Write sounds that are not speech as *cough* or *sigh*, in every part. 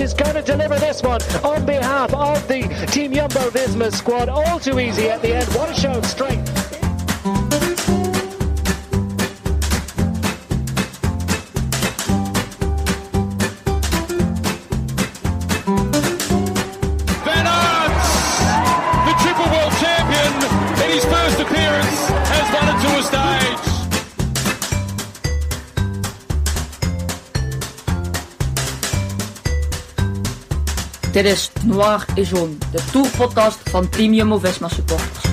Is going to deliver this one on behalf of the Team Jumbo Visma squad. All too easy at the end. What a show of strength. Dit is Noir et Jaune, de tourpodcast van Team Jumbo-Visma supporters.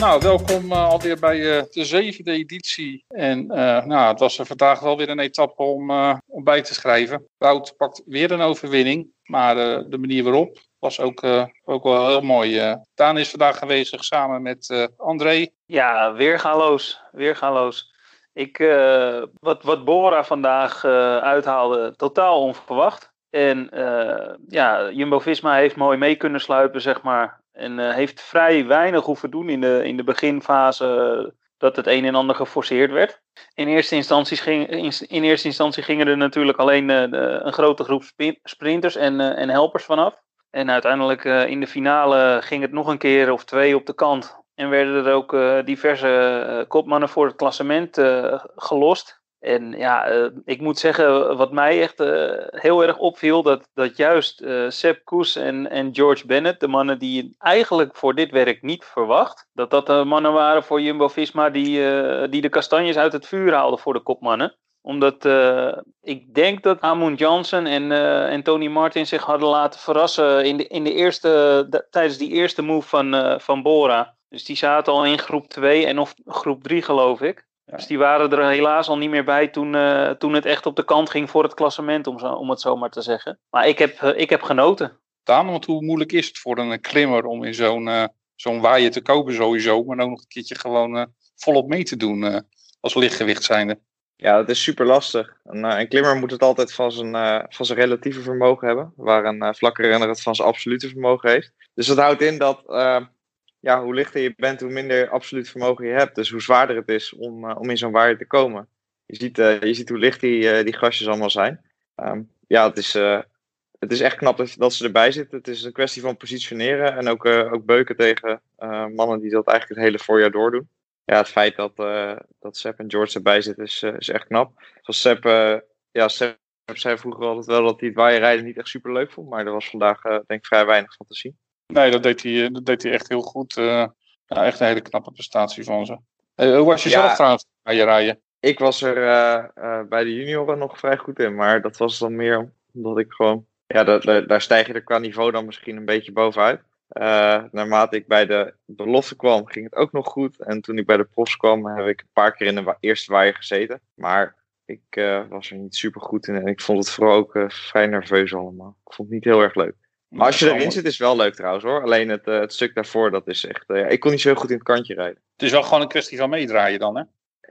Nou, welkom uh, alweer bij uh, de zevende editie. En uh, nou, het was er vandaag wel weer een etappe om, om bij te schrijven. Wout pakt weer een overwinning, maar de manier waarop was ook, ook wel heel mooi. Daan is vandaag aanwezig samen met André. Ja, weergaloos, weergaloos. Ik, uh, wat, wat Bora vandaag uh, uithaalde, totaal onverwacht. En uh, ja, Jumbo-Visma heeft mooi mee kunnen sluipen, zeg maar. En heeft vrij weinig hoeven doen in de, in de beginfase dat het een en ander geforceerd werd. In eerste instantie, ging, in, in eerste instantie gingen er natuurlijk alleen de, een grote groep sprinters en, en helpers vanaf. En uiteindelijk in de finale ging het nog een keer of twee op de kant. En werden er ook uh, diverse uh, kopmannen voor het klassement uh, gelost. En ja, ik moet zeggen, wat mij echt heel erg opviel, dat, dat juist Sepp Koes en, en George Bennett, de mannen die je eigenlijk voor dit werk niet verwacht, dat dat de mannen waren voor Jumbo-Visma die, die de kastanjes uit het vuur haalden voor de kopmannen omdat ik denk dat Amund Jansen en, Tony Martin zich hadden laten verrassen in de, in de eerste, de, tijdens die eerste move van, van Bora. Dus die zaten al in groep 2 en of groep 3 geloof ik. Ja. Dus die waren er helaas al niet meer bij toen, toen het echt op de kant ging voor het klassement, om, zo, om het zo maar te zeggen. Maar ik heb, ik heb genoten. Daan, want hoe moeilijk is het voor een klimmer om in zo'n zo'n waaier te kopen sowieso, maar ook nog een keertje gewoon volop mee te doen als lichtgewicht zijnde? Ja, het is super lastig. Een, een, klimmer moet het altijd van zijn, uh, van zijn relatieve vermogen hebben, waar een uh, vlakke renner het van zijn absolute vermogen heeft. Dus dat houdt in dat uh, ja, hoe lichter je bent, hoe minder absoluut vermogen je hebt. Dus hoe zwaarder het is om, om in zo'n waaier te komen. Je ziet, je ziet hoe licht die, die gastjes allemaal zijn. Um, ja, het is, het is echt knap dat, ze erbij zitten. Het is een kwestie van positioneren en ook, ook beuken tegen mannen die dat eigenlijk het hele voorjaar doordoen ja, het feit dat, uh, dat Sepp en George erbij zitten is, is echt knap. Zoals Sepp, ja, Sepp zei vroeger altijd wel dat hij het waaierrijden niet echt super leuk vond. Maar er was vandaag denk ik vrij weinig van te zien. Nee, dat deed hij, dat deed hij echt heel goed. ja, echt een hele knappe prestatie van ze. hoe was je ja, zelf trouwens waaierrijden? Ik was er bij de junioren nog vrij goed in. Maar dat was dan meer omdat ik gewoon... Ja, daar, daar stijg je er qua niveau dan misschien een beetje bovenuit. Uh, naarmate ik bij de belofte kwam, ging het ook nog goed. En toen ik bij de profs kwam, heb ik een paar keer in de wa eerste waaier gezeten. Maar ik uh, was er niet super goed in. En ik vond het vooral ook uh, vrij nerveus allemaal. Ik vond het niet heel erg leuk. Maar als je erin zit, is wel leuk trouwens hoor. Alleen het, het stuk daarvoor, dat is echt... ja, ik kon niet zo heel goed in het kantje rijden. Het is wel gewoon een kwestie van meedraaien dan, hè?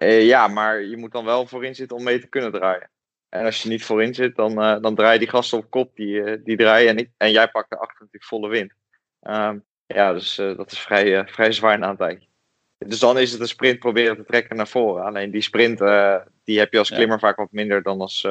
ja, maar je moet dan wel voorin zitten om mee te kunnen draaien. En als je niet voorin zit, dan, dan draai je die gasten op kop, die, die draaien. En, ik, en jij pakt erachter natuurlijk volle wind. Um, ja, dus dat is vrij, vrij zwaar een tijdje. Dus dan is het een sprint proberen te trekken naar voren. Alleen die sprint, die heb je als klimmer ja. vaak wat minder dan als,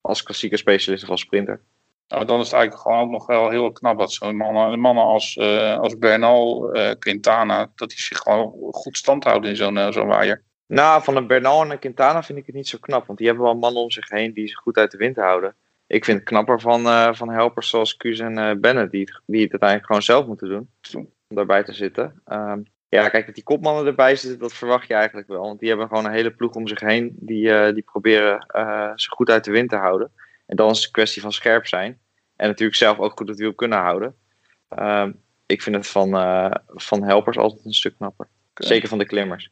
als klassieke specialist of als sprinter. Dan is het eigenlijk gewoon ook nog wel heel knap dat zo'n mannen, mannen als, als Bernal, Quintana, dat die zich gewoon goed stand houden in zo'n zo'n waaier. Nou, van een Bernal en een Quintana vind ik het niet zo knap. Want die hebben wel mannen om zich heen die zich goed uit de wind houden ik vind het knapper van, uh, van helpers zoals Kuus en uh, Bennett, die het, die het uiteindelijk gewoon zelf moeten doen. Om daarbij te zitten. Um, ja, kijk, dat die kopmannen erbij zitten, dat verwacht je eigenlijk wel. Want die hebben gewoon een hele ploeg om zich heen. Die, uh, die proberen ze goed uit de wind te houden. En dan is het een kwestie van scherp zijn. En natuurlijk zelf ook goed het wiel kunnen houden. Um, ik vind het van, van helpers altijd een stuk knapper. Okay. Zeker van de klimmers.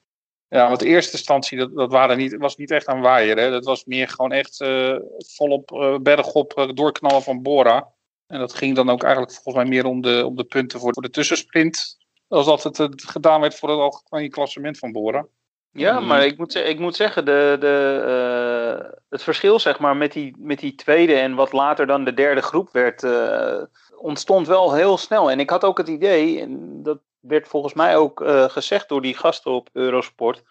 Ja, want de eerste instantie, dat, dat waren niet, was niet echt aan waaier. Hè? Dat was meer gewoon echt uh, volop uh, bergop doorknallen van Bora. En dat ging dan ook eigenlijk volgens mij meer om de, om de punten voor, voor de tussensprint. Als dat het gedaan werd voor het algemene klassement van Bora. Ja, maar ik moet, ik moet zeggen, de, de, het verschil zeg maar, met, die, met die tweede en wat later dan de derde groep werd, ontstond wel heel snel. En ik had ook het idee, en dat werd volgens mij ook uh, gezegd door die gasten op Eurosport.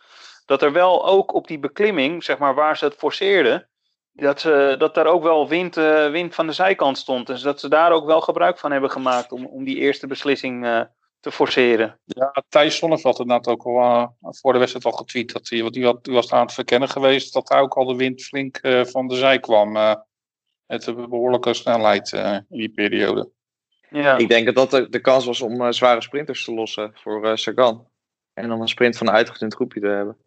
Dat er wel ook op die beklimming, zeg maar waar ze het forceerden. Dat, ze, dat daar ook wel wind, wind van de zijkant stond. Dus dat ze daar ook wel gebruik van hebben gemaakt om, om die eerste beslissing te forceren. Ja, Thijs Zonneveld had inderdaad ook al uh, voor de wedstrijd al getweet. Dat hij, want die, had, die was daar aan het verkennen geweest dat daar ook al de wind flink van de zij kwam. met een behoorlijke snelheid in die periode. Ja. Ik denk dat dat de, de kans was om zware sprinters te lossen voor Sagan. En dan een sprint van een uitgedund groepje te hebben.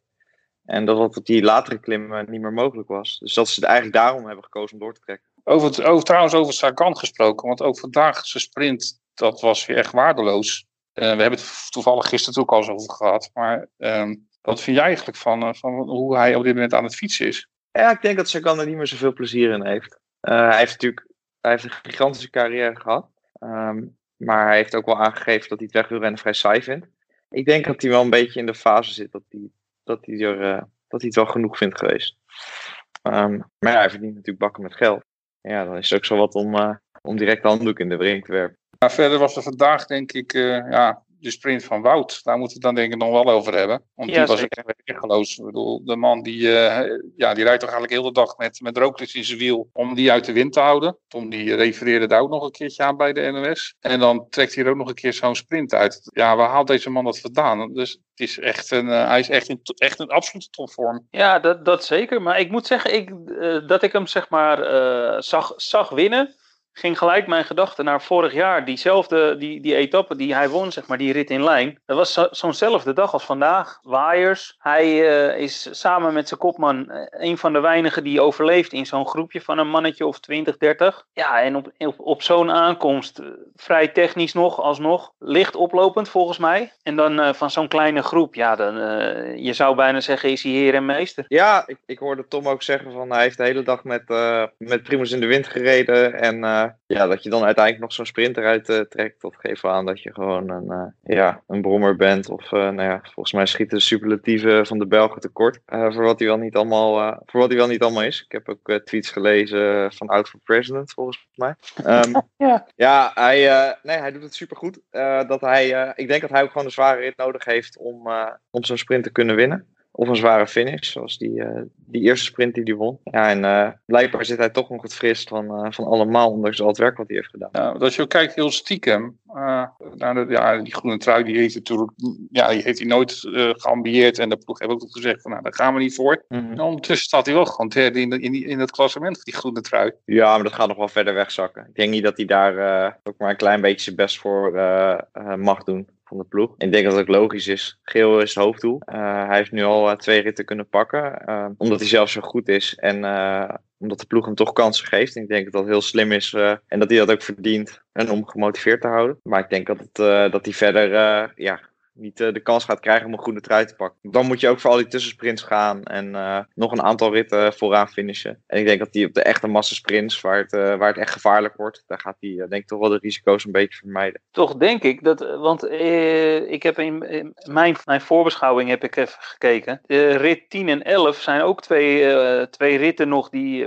En dat dat op die latere klimmen niet meer mogelijk was. Dus dat ze het eigenlijk daarom hebben gekozen om door te trekken. Over, over trouwens over Sagan gesproken, want ook vandaag zijn sprint, dat was weer echt waardeloos. Uh, we hebben het toevallig gisteren ook al eens over gehad. Maar uh, wat vind jij eigenlijk van, uh, van hoe hij op dit moment aan het fietsen is? Ja, ik denk dat Sagan er niet meer zoveel plezier in heeft. Eh, hij heeft natuurlijk hij heeft een gigantische carrière gehad. Um, maar hij heeft ook wel aangegeven dat hij het wegwielrennen vrij saai vindt. Ik denk dat hij wel een beetje in de fase zit dat hij dat hij, er, dat hij het wel genoeg vindt geweest. Um, maar hij verdient natuurlijk bakken met geld. Ja, dan is het ook zo wat om, om direct de handdoek in de ring te werpen. Maar verder was er vandaag denk ik, uh, ja, de sprint van Wout. Daar moeten we het dan denk ik nog wel over hebben. Want ja, die was zeker. echt weergeloos. Ik bedoel, de man die, uh, ja, die rijdt toch eigenlijk heel de dag met, met rooklis in zijn wiel om die uit de wind te houden. Tom die refereerde daar ook nog een keertje aan bij de NOS. En dan trekt hij er ook nog een keer zo'n sprint uit. Ja, waar haalt deze man dat vandaan? Dus het is echt een, uh, hij is echt in echt een absolute topvorm. Ja, dat, dat zeker. Maar ik moet zeggen ik, uh, dat ik hem zeg maar zag, zag winnen ging gelijk mijn gedachten naar vorig jaar. Diezelfde, die, die etappe die hij won, zeg maar, die rit in lijn. Dat was zo, zo'nzelfde dag als vandaag. Waaiers. Hij uh, is samen met zijn kopman uh, een van de weinigen die overleeft in zo'n groepje van een mannetje of 20, 30. Ja, en op, op, op zo'n aankomst, uh, vrij technisch nog, alsnog. Licht oplopend volgens mij. En dan van zo'n kleine groep, ja, dan, je zou bijna zeggen, is hij heer en meester. Ja, ik, ik hoorde Tom ook zeggen van hij heeft de hele dag met, met Primus in de wind gereden en ja, dat je dan uiteindelijk nog zo'n sprint eruit uh, trekt. Dat geeft aan dat je gewoon een, uh, ja, een brommer bent. Of uh, nou ja, volgens mij schieten de superlatieven van de Belgen tekort. voor, wat hij wel niet allemaal, voor wat hij wel niet allemaal is. Ik heb ook tweets gelezen van Out for President, volgens mij. Um, *laughs* ja. ja, hij, nee, hij doet het supergoed. dat hij, ik denk dat hij ook gewoon een zware rit nodig heeft om, om zo'n sprint te kunnen winnen. Of een zware finish, zoals die, uh, die eerste sprint die hij won. Ja, en uh, blijkbaar zit hij toch nog het frist van, uh, van allemaal, ondanks al het werk wat hij heeft gedaan. Ja, als je ook kijkt, heel stiekem, naar de, ja, die groene trui, die heeft, natuurlijk, ja, die heeft hij nooit geambieerd. En de ploeg heeft ook gezegd van, nou, daar gaan we niet voor. Mm -hmm. ondertussen staat hij wel gewoon derde in, in, in het klassement die groene trui. Ja, maar dat gaat nog wel verder wegzakken. Ik denk niet dat hij daar ook maar een klein beetje zijn best voor mag doen van de ploeg. Ik denk dat ook logisch is. Geel is het hoofddoel. Uh, hij heeft nu al uh, twee ritten kunnen pakken. Uh, omdat hij zelf zo goed is. En omdat de ploeg hem toch kansen geeft. En ik denk dat dat heel slim is. en dat hij dat ook verdient. En om gemotiveerd te houden. Maar ik denk dat, het, dat hij verder ja, niet uh, de kans gaat krijgen om een groene trui te pakken. Dan moet je ook voor al die tussensprints gaan en uh, nog een aantal ritten vooraan finishen. En ik denk dat hij op de echte massasprints, waar het, waar het echt gevaarlijk wordt, daar gaat hij denk toch wel de risico's een beetje vermijden. Toch denk ik, dat, want ik heb in, mijn, mijn voorbeschouwing heb ik even gekeken. rit 10 en 11 zijn ook twee, twee ritten nog die,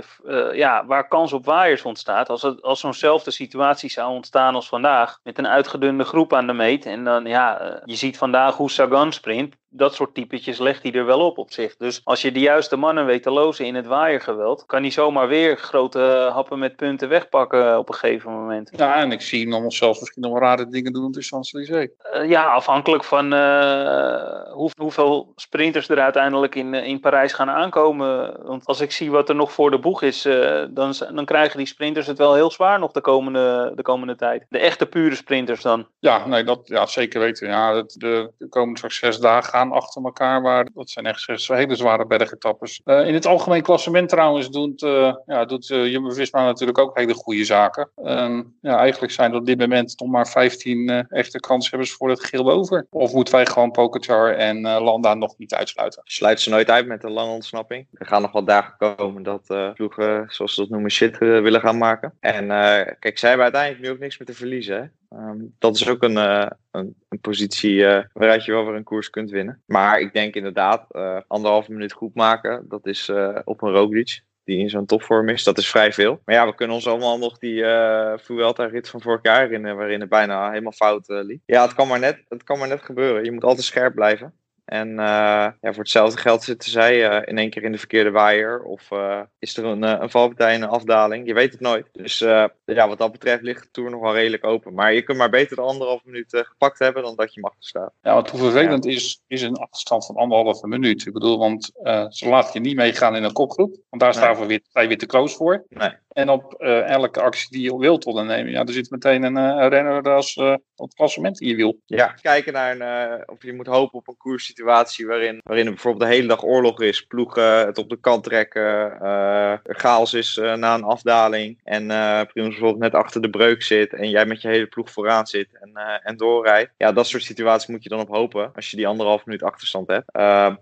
ja, waar kans op waaiers ontstaat. Als, als zo'nzelfde situatie zou ontstaan als vandaag, met een uitgedunde groep aan de meet. En dan, ja, je ziet vandaag hoe Sagan sprint dat soort typetjes legt hij er wel op op zich. Dus als je de juiste mannen weet te lozen in het waaiergeweld, kan hij zomaar weer grote happen met punten wegpakken op een gegeven moment. Ja, en ik zie hem nog zelfs misschien nog wel rare dingen doen de Champs-Élysées. Uh, ja, afhankelijk van uh, hoe, hoeveel sprinters er uiteindelijk in, uh, in Parijs gaan aankomen. Want als ik zie wat er nog voor de boeg is, dan, dan krijgen die sprinters het wel heel zwaar nog de komende, de komende tijd. De echte pure sprinters dan. Ja, nee, dat ja, zeker weten. Ja, de komende straks zes dagen achter elkaar. Maar dat zijn echt hele zware bergetappes. Uh, in het algemeen klassement trouwens doet, uh, ja, doet uh, Jumbo-Visma natuurlijk ook hele goede zaken. Ja, eigenlijk zijn er op dit moment nog maar 15 echte kanshebbers voor het geel over. Of moeten wij gewoon Pogacar en Landa nog niet uitsluiten? Sluiten ze nooit uit met een lange ontsnapping. Er gaan nog wel dagen komen dat ploegen, zoals ze dat noemen, shit willen gaan maken. En kijk, zij hebben uiteindelijk nu ook niks meer te verliezen. Hè? Um, dat is ook een, uh, een, positie uh, waaruit je wel weer een koers kunt winnen. Maar ik denk inderdaad, uh, anderhalve minuut goed maken, dat is op een Roglic die in zo'n topvorm is, dat is vrij veel. Maar ja, we kunnen ons allemaal nog die uh, Vuelta-rit van vorig jaar herinneren, waarin het bijna helemaal fout liep. Ja, het kan, maar net, het kan maar net gebeuren. Je moet altijd scherp blijven. En uh, ja, voor hetzelfde geld zitten zij uh, in één keer in de verkeerde waaier. Of uh, is er een, een valpartij en een afdaling. Je weet het nooit. Dus ja, wat dat betreft ligt de Tour nog wel redelijk open. Maar je kunt maar beter de anderhalve minuut gepakt hebben dan dat je mag staan. Ja, wat hoe vervelend ja. is, is een achterstand van anderhalve minuut. Ik bedoel, want ze laten je niet meegaan in een kopgroep. Want daar staan we weer, sta je weer te close voor. Nee. En op uh, elke actie die je wilt ondernemen, ja, er zit meteen een, uh, renner als uh, op het klassement in je wiel. Ja, kijken naar een, of je moet hopen op een koerssituatie waarin, waarin er bijvoorbeeld de hele dag oorlog is. Ploegen het op de kant trekken, chaos is na een afdaling. En Primus bijvoorbeeld net achter de breuk zit en jij met je hele ploeg vooraan zit en, en doorrijdt. Ja, dat soort situaties moet je dan op hopen als je die anderhalf minuut achterstand hebt.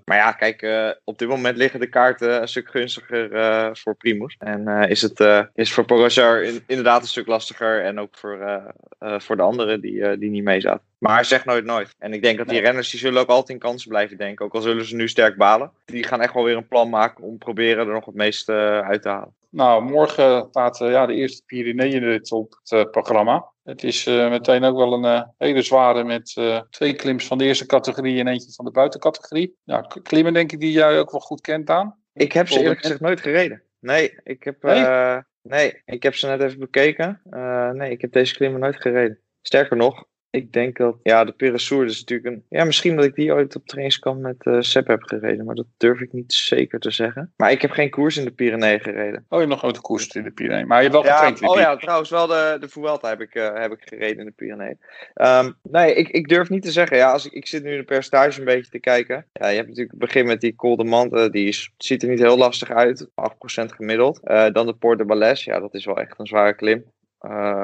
maar ja, kijk, op dit moment liggen de kaarten een stuk gunstiger voor Primus. En is het is voor Pogacar inderdaad een stuk lastiger. En ook voor, uh, uh, voor de anderen die, uh, die niet mee zaten. Maar zeg nooit nooit. En ik denk dat die nee. renners die zullen ook altijd in kansen blijven denken. Ook al zullen ze nu sterk balen. Die gaan echt wel weer een plan maken om proberen er nog het meeste uit te halen. Nou, morgen staat ja, de eerste Pyreneeën op het programma. Het is meteen ook wel een hele zware met twee klims van de eerste categorie en eentje van de buitencategorie. Ja, klimmen denk ik die jij ook wel goed kent aan. Ik heb ze eerlijk gezegd nooit gereden. Nee, ik heb, nee? Nee, ik heb ze net even bekeken. Nee, ik heb deze klimmen nooit gereden. Sterker nog, ik denk dat, ja, de Peresour is natuurlijk een, ja, misschien dat ik die ooit op trainingskamp met uh, Sepp heb gereden, maar dat durf ik niet zeker te zeggen. Maar ik heb geen koers in de Pyreneeën gereden. Oh, je hebt nog nooit een koers in de Pyreneeën, maar je hebt wel ja, getraind in de Oh ja, trouwens wel de, de Vuelta heb ik, uh, heb ik gereden in de Pyreneeën. Um, nee, ik, ik durf niet te zeggen, ja, als ik, ik zit nu in de percentage een beetje te kijken. Ja, je hebt natuurlijk het begin met die Col de Mante, die is, ziet er niet heel lastig uit, 8% gemiddeld. Uh, dan de Port de Balès, ja, dat is wel echt een zware klim.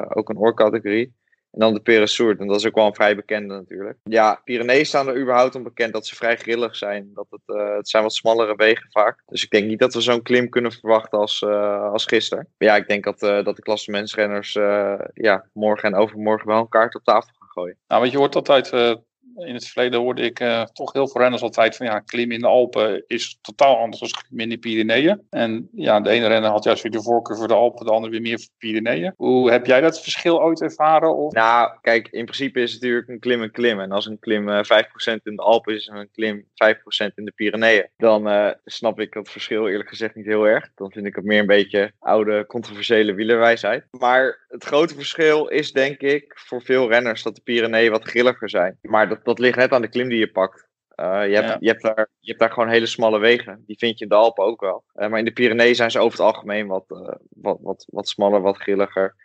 ook een oorcategorie. En dan de Peresourt, en dat is ook wel een vrij bekende natuurlijk. Ja, Pyreneeën staan er überhaupt om bekend dat ze vrij grillig zijn. Dat het, uh, het zijn wat smallere wegen vaak. Dus ik denk niet dat we zo'n klim kunnen verwachten als, uh, als gisteren. Maar ja, ik denk dat, uh, dat de klassementsrenners ja, morgen en overmorgen wel een kaart op tafel gaan gooien. Nou, want je hoort altijd in het verleden hoorde ik uh, toch heel veel renners altijd van ja, klimmen in de Alpen is totaal anders dan klimmen in de Pyreneeën. En ja, de ene renner had juist weer de voorkeur voor de Alpen, de andere weer meer voor de Pyreneeën. Hoe heb jij dat verschil ooit ervaren? Of? Nou, kijk, in principe is het natuurlijk een klim een klim. En als een klim uh, 5% in de Alpen is en een klim 5% in de Pyreneeën, dan uh, snap ik dat verschil eerlijk gezegd niet heel erg. Dan vind ik het meer een beetje oude, controversiële wielerwijsheid. Maar het grote verschil is denk ik voor veel renners dat de Pyreneeën wat grilliger zijn. Maar dat dat ligt net aan de klim die je pakt. Uh, je, hebt, ja. je, hebt daar, je hebt daar gewoon hele smalle wegen. Die vind je in de Alpen ook wel. Uh, maar in de Pyreneeën zijn ze over het algemeen wat, uh, wat, wat, wat smaller, wat grilliger.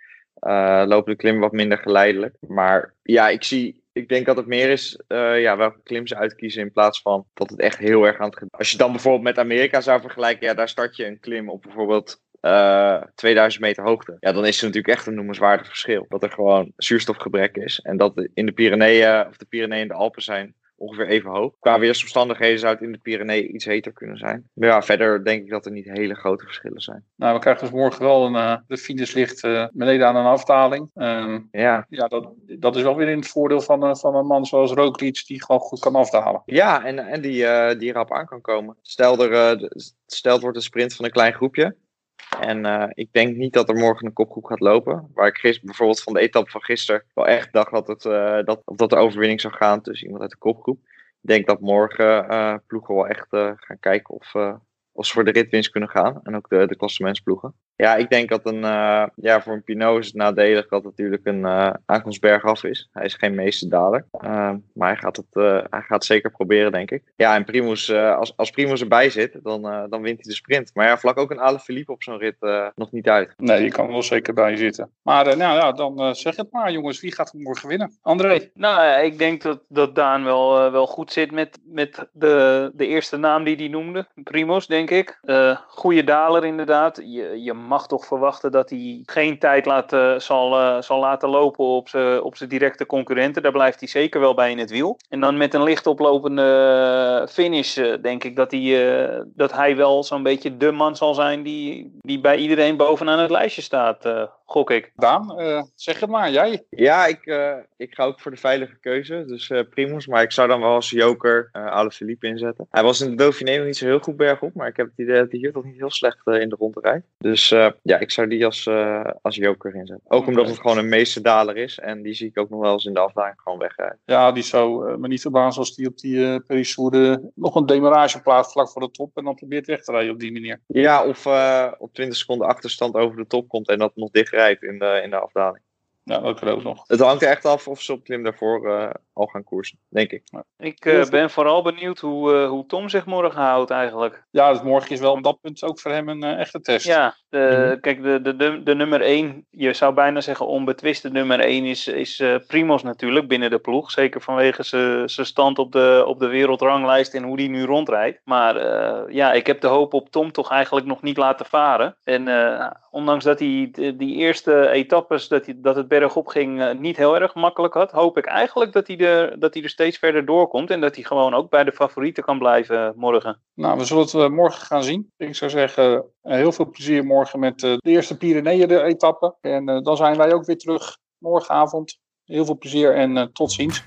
lopen de klimmen wat minder geleidelijk. Maar ja, ik zie. Ik denk dat het meer is ja, welke klim ze uitkiezen in plaats van dat het echt heel erg aan het Als je dan bijvoorbeeld met Amerika zou vergelijken, ja, daar start je een klim op bijvoorbeeld uh, 2000 meter hoogte. Ja, dan is er natuurlijk echt een noemenswaardig verschil. Dat er gewoon zuurstofgebrek is. En dat in de Pyreneeën, of de Pyreneeën en de Alpen zijn ongeveer even hoog. Qua weersomstandigheden zou het in de Pyreneeën iets heter kunnen zijn. Maar ja, verder denk ik dat er niet hele grote verschillen zijn. Nou, we krijgen dus morgen wel een, uh, de finish ligt uh, beneden aan een afdaling. Um, ja, ja dat, dat is wel weer in het voordeel van, uh, van een man zoals Roglic die gewoon goed kan afdalen. Ja, en, en die, die rap aan kan komen. Stel, er, stel het wordt een sprint van een klein groepje. En uh, ik denk niet dat er morgen een kopgroep gaat lopen. Waar ik gisteren, bijvoorbeeld van de etappe van gisteren wel echt dacht dat, het, uh, dat, dat de overwinning zou gaan tussen iemand uit de kopgroep. Ik denk dat morgen uh, ploegen wel echt gaan kijken of, of ze voor de ritwinst kunnen gaan. En ook de, de klassementsploegen. Ja, ik denk dat een, uh, ja, voor een Pinot is het nadelig dat het natuurlijk een uh, aankomst bergaf is. Hij is geen meeste daler. Uh, maar hij gaat, het, hij gaat zeker proberen, denk ik. Ja, en Primus, als, als Primus erbij zit, dan, dan wint hij de sprint. Maar ja, vlak ook een Ale Philippe op zo'n rit nog niet uit. Nee, die kan er wel zeker bij zitten. Maar nou ja, dan zeg het maar, jongens. Wie gaat morgen winnen? André? Nou, ik denk dat, dat Daan wel, wel goed zit met, met de, de eerste naam die hij noemde. Primus, denk ik. goede daler, inderdaad. Je, je mag toch verwachten dat hij geen tijd laat, uh, zal, uh, zal laten lopen op zijn op directe concurrenten. Daar blijft hij zeker wel bij in het wiel. En dan met een licht oplopende finish uh, denk ik dat hij, dat hij wel zo'n beetje de man zal zijn die, die bij iedereen bovenaan het lijstje staat, gok ik. Daan, zeg het maar, jij? Ja, ik, ik ga ook voor de veilige keuze, dus Primus. Maar ik zou dan wel als joker Ale Philippe inzetten. Hij was in de Dauphiné nog niet zo heel goed bergop, maar ik heb het idee dat hij hier toch niet heel slecht in de ronde rijdt. Dus eh, ja, ik zou die als, uh, als joker inzetten. Ook omdat het gewoon een meeste daler is. En die zie ik ook nog wel eens in de afdaling gewoon wegrijden. Ja, die zou me niet verbazen als die op die uh, Perissourde nog een demarage plaatst vlak voor de top. En dan probeert weg te rijden op die manier. Ja, of op 20 seconden achterstand over de top komt en dat nog dicht rijdt in de, in de afdaling. Ja, dat kan ook nog. Het hangt er echt af of ze op klim daarvoor uh, al gaan koersen, denk ik. Ik uh, ben vooral benieuwd hoe, uh, hoe Tom zich morgen houdt eigenlijk. Ja, dus morgen is wel op dat punt ook voor hem een echte test. Ja, de, mm -hmm. kijk, de, de, de, de, nummer 1, je zou bijna zeggen onbetwiste nummer 1 is, is Primos natuurlijk binnen de ploeg. Zeker vanwege zijn stand op de, op de wereldranglijst en hoe die nu rondrijdt. Maar ja, ik heb de hoop op Tom toch eigenlijk nog niet laten varen. En ondanks dat hij die eerste etappes, dat, hij, dat het bergop ging, niet heel erg makkelijk had, hoop ik eigenlijk dat hij, er, dat hij er steeds verder doorkomt. En dat hij gewoon ook bij de favorieten kan blijven morgen. Nou, we zullen het morgen gaan zien. Ik zou zeggen, heel veel plezier morgen met de eerste Pyreneeën-etappe. En dan zijn wij ook weer terug morgenavond. Heel veel plezier en tot ziens.